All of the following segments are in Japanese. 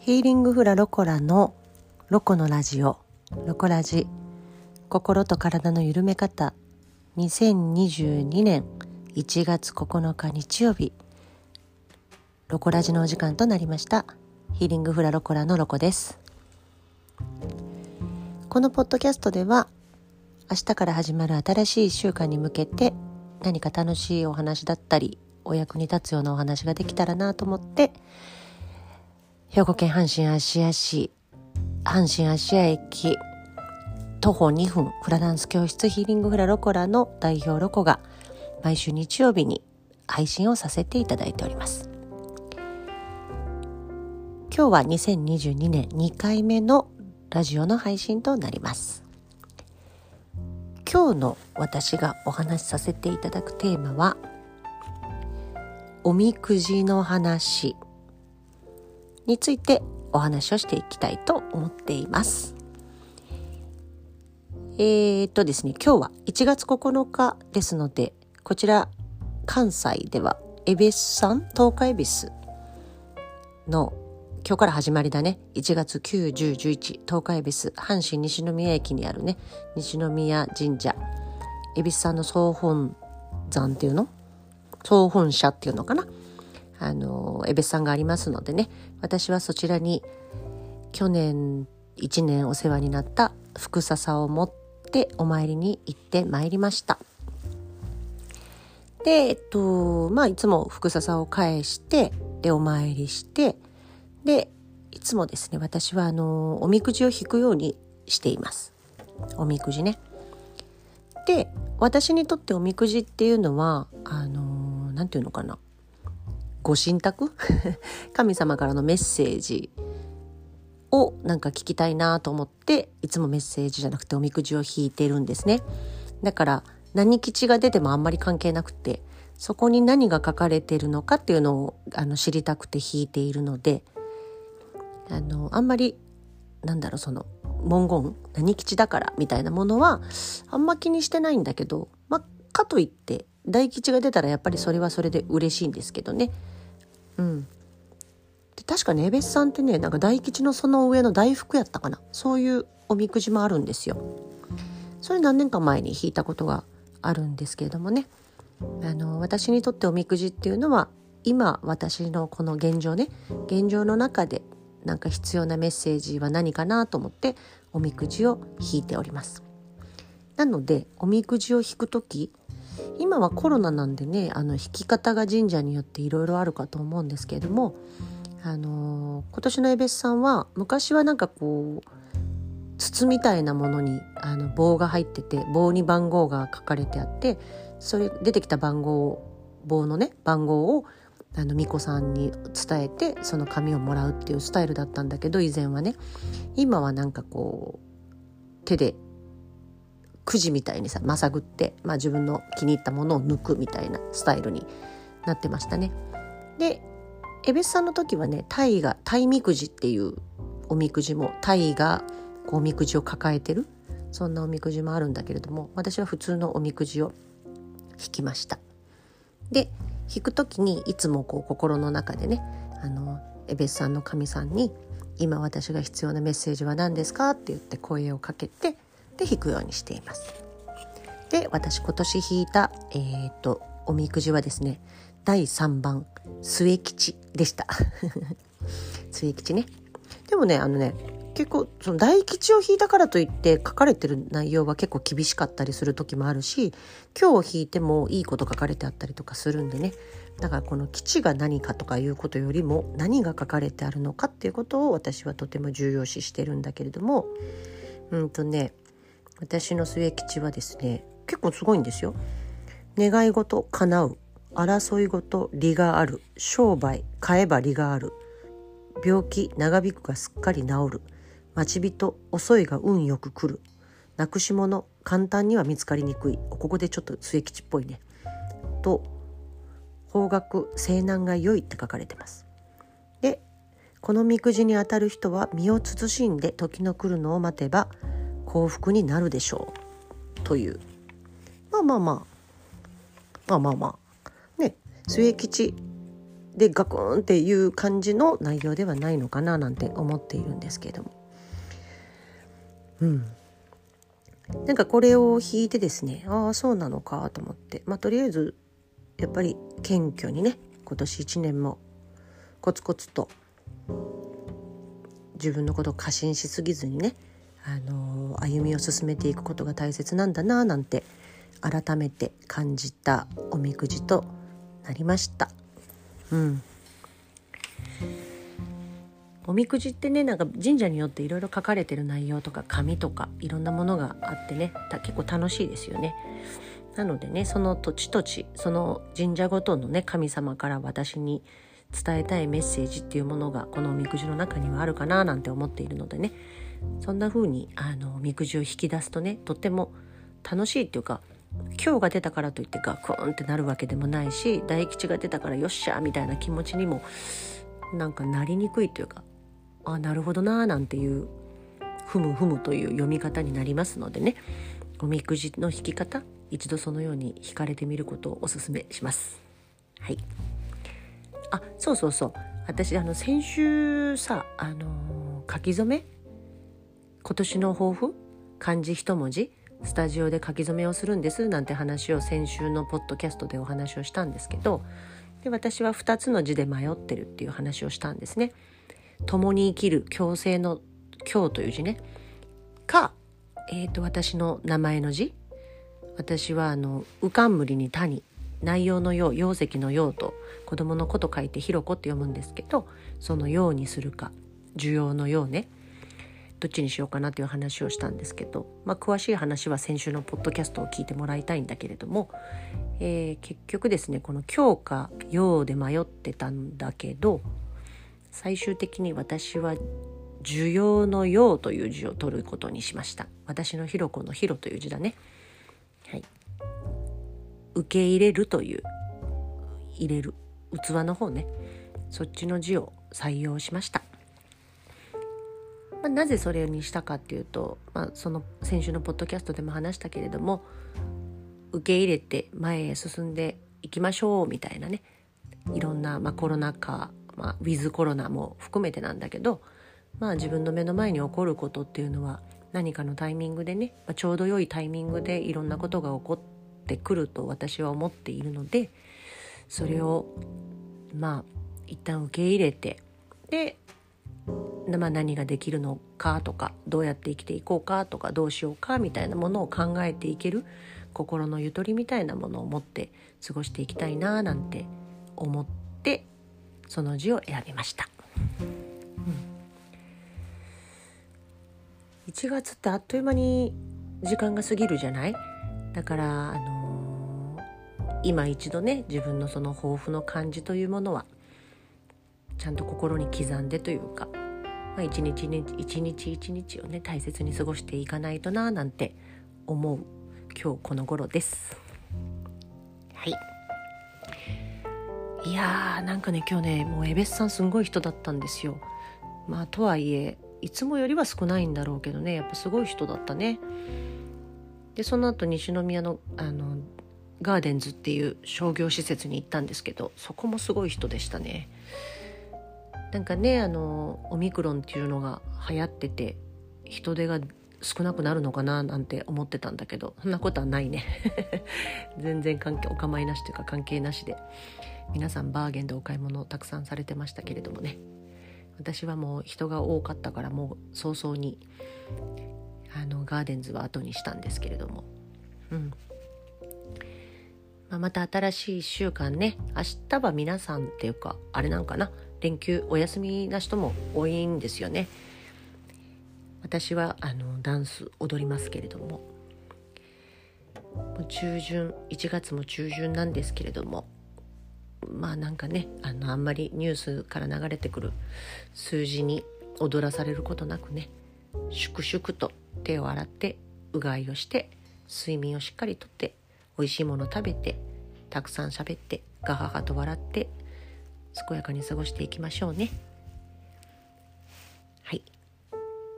ヒーリングフラロコラのロコのラジオロコラジ心と体の緩め方2022年1月9日日曜日ロコラジのお時間となりました。ヒーリングフラロコラのロコです。このポッドキャストでは明日から始まる新しい1週間に向けて何か楽しいお話だったりお役に立つようなお話ができたらなと思って兵庫県阪神芦屋市阪神芦屋駅徒歩2分フラダンス教室ヒーリングフラロコラの代表ロコが毎週日曜日に配信をさせていただいております。今日は2022年2回目のラジオの配信となります。今日の私がお話しさせていただくテーマはおみくじの話。についてお話をしていきたいと思っています。えー、っとですね、今日は1月9日ですので、こちら関西では恵比寿さん、東海恵比寿の今日から始まりだね。1月9、10、11、東海恵比寿、阪神西宮駅にあるね、西宮神社、恵比寿さんの総本山っていうの？総本社っていうのかな？あの江別さんがありますのでね。私はそちらに去年1年お世話になった福笹を持ってお参りに行ってまいりました。でえっとまあいつも福笹を返してでお参りしてでいつもですね私はあのおみくじを引くようにしています。おみくじね。で私にとっておみくじっていうのはあの何て言うのかな。ご神託？神様からのメッセージをなんか聞きたいなと思っていつもメッセージじゃなくておみくじを引いてるんですねだから何吉が出てもあんまり関係なくてそこに何が書かれてるのかっていうのをあの知りたくて引いているのであのあんまりなんだろうその文言何吉だからみたいなものはあんま気にしてないんだけど、まあ、かといって大吉が出たらやっぱりそれはそれで嬉しいんですけどね。うん、で確かね江別さんってねなんか大吉のその上の大福やったかなそういうおみくじもあるんですよ。それ何年か前に引いたことがあるんですけれどもねあの私にとっておみくじっていうのは今私のこの現状ね現状の中でなんか必要なメッセージは何かなと思っておみくじを引いております。なのでおみくじを引く時今はコロナなんでねあの弾き方が神社によっていろいろあるかと思うんですけれどもあの今年の江別さんは昔はなんかこう筒みたいなものにあの棒が入ってて棒に番号が書かれてあってそれ出てきた番号棒のね番号をあの巫女さんに伝えてその紙をもらうっていうスタイルだったんだけど以前はね今はなんかこう手でくじみたいにさまさぐって、まあ、自分の気に入ったものを抜くみたいなスタイルになってましたね。で江別さんの時はねタイがタイみくじっていうおみくじもタイがこうおみくじを抱えてるそんなおみくじもあるんだけれども私は普通のおみくじを引きました。で引く時にいつもこう心の中でねあの江別さんの神さんに「今私が必要なメッセージは何ですか?」って言って声をかけてで引くようにしています。で私今年引いた、えーと、おみくじはですね第3番末吉でした。末吉ね。でもねあのね結構その大吉を引いたからといって書かれてる内容は結構厳しかったりする時もあるし今日引いてもいいこと書かれてあったりとかするんでね。だからこの基地が何かとかいうことよりも何が書かれてあるのかっていうことを私はとても重要視してるんだけれどもうんとね私の末吉はですね結構すごいんですよ。願い事叶う争い事利がある商売買えば利がある病気長引くがすっかり治る待ち人遅いが運よく来るなくし物簡単には見つかりにくいここでちょっと末吉っぽいねと方角西南が良いって書かれてますでこのみくじにあたる人は身を慎んで時の来るのを待てば幸福になるでしょう。という。まあまあまあ。まあまあまあ。ね。末吉でガクンっていう感じの内容ではないのかななんて思っているんですけれども。うん。なんかこれを引いてですねああそうなのかと思って。まあとりあえずやっぱり謙虚にね今年1年もコツコツと自分のことを過信しすぎずにね、あの歩みを進めていくことが大切なんだななんて改めて感じたおみくじとなりました。うん、おみくじってねなんか神社によっていろいろ書かれてる内容とか紙とかいろんなものがあってね結構楽しいですよね。なのでねその土地土地その神社ごとのね神様から私に伝えたいメッセージっていうものがこのおみくじの中にはあるかななんて思っているのでねそんな風にあのおみくじを引き出すとねとっても楽しいっていうか今日が出たからといってガクンってなるわけでもないし大吉が出たからよっしゃみたいな気持ちにもなんかなりにくいというかあなるほどなーなんていうふむふむという読み方になりますのでねおみくじの引き方一度そのように引かれてみることをおすすめします。はいあそうそうそう私あの先週さあの、書き初め今年の抱負？漢字一文字？スタジオで書き初めをするんですなんて話を先週のポッドキャストでお話をしたんですけどで私は2つの字で迷ってるっていう話をしたんですね。共に生きる共生の共という字ね。か、えーと、私の名前の字。私はあの「うかんむりに谷」内容のよう容積のようと子供の子と書いてひろこって読むんですけどそのようにするか需要のようね。どっちにしようかなという話をしたんですけど、まあ、詳しい話は先週のポッドキャストを聞いてもらいたいんだけれども、えー、結局ですねこの「強化用」で迷ってたんだけど最終的に私は「需要の用」という字を取ることにしました。私のひろこの「ひろ」という字だね。はい。受け入れるという入れる器の方ね。そっちの字を採用しました、まあ、なぜそれにしたかっていうと、まあ、その先週のポッドキャストでも話したけれども受け入れて前へ進んでいきましょうみたいなねいろんな、まあ、コロナ禍、まあ、ウィズコロナも含めてなんだけど、まあ、自分の目の前に起こることっていうのは何かのタイミングでね、まあ、ちょうど良いタイミングでいろんなことが起こってくると私は思っているのでそれをまあ一旦受け入れてで、まあ、何ができるのかとかどうやって生きていこうかとかどうしようかみたいなものを考えていける心のゆとりみたいなものを持って過ごしていきたいななんて思ってその字を選びました。うん、1月ってあっという間に時間が過ぎるじゃない？だからあの今一度ね自分のその抱負の感じというものはちゃんと心に刻んでというか、まあ、一日一日一日をね大切に過ごしていかないとななんて思う今日この頃です。はいいやーなんかね今日ねもうエベスさんすんごい人だったんですよ。まあとはいえいつもよりは少ないんだろうけどねやっぱすごい人だったね。でその後西宮のあのガーデンズっていう商業施設に行ったんですけどそこもすごい人でしたねなんかねあのオミクロンっていうのが流行ってて人手が少なくなるのかななんて思ってたんだけどそんなことはないね。全然関係お構いなしというか関係なしで。皆さんバーゲンでお買い物をたくさんされてましたけれどもね。私はもう人が多かったからもう早々にあのガーデンズは後にしたんですけれども。うん。まあ、また新しい1週間ね。明日は皆さんっていうかあれなんかな。連休お休みな人も多いんですよね。私はあのダンス踊りますけれども。中旬1月も中旬なんですけれども。まあなんかねあのあんまりニュースから流れてくる数字に踊らされることなくね。粛々と手を洗ってうがいをして睡眠をしっかりとって美味しいもの食べてたくさん喋ってガハハと笑って健やかに過ごしていきましょうね。はい。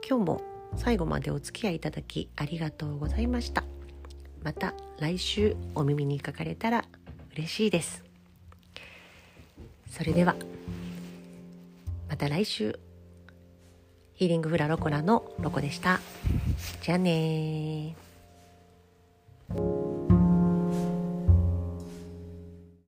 今日も最後までお付き合いいただきありがとうございました。また来週お耳にかかれたら嬉しいです。それではまた来週。ヒーリングフラロコラのロコでした。じゃあね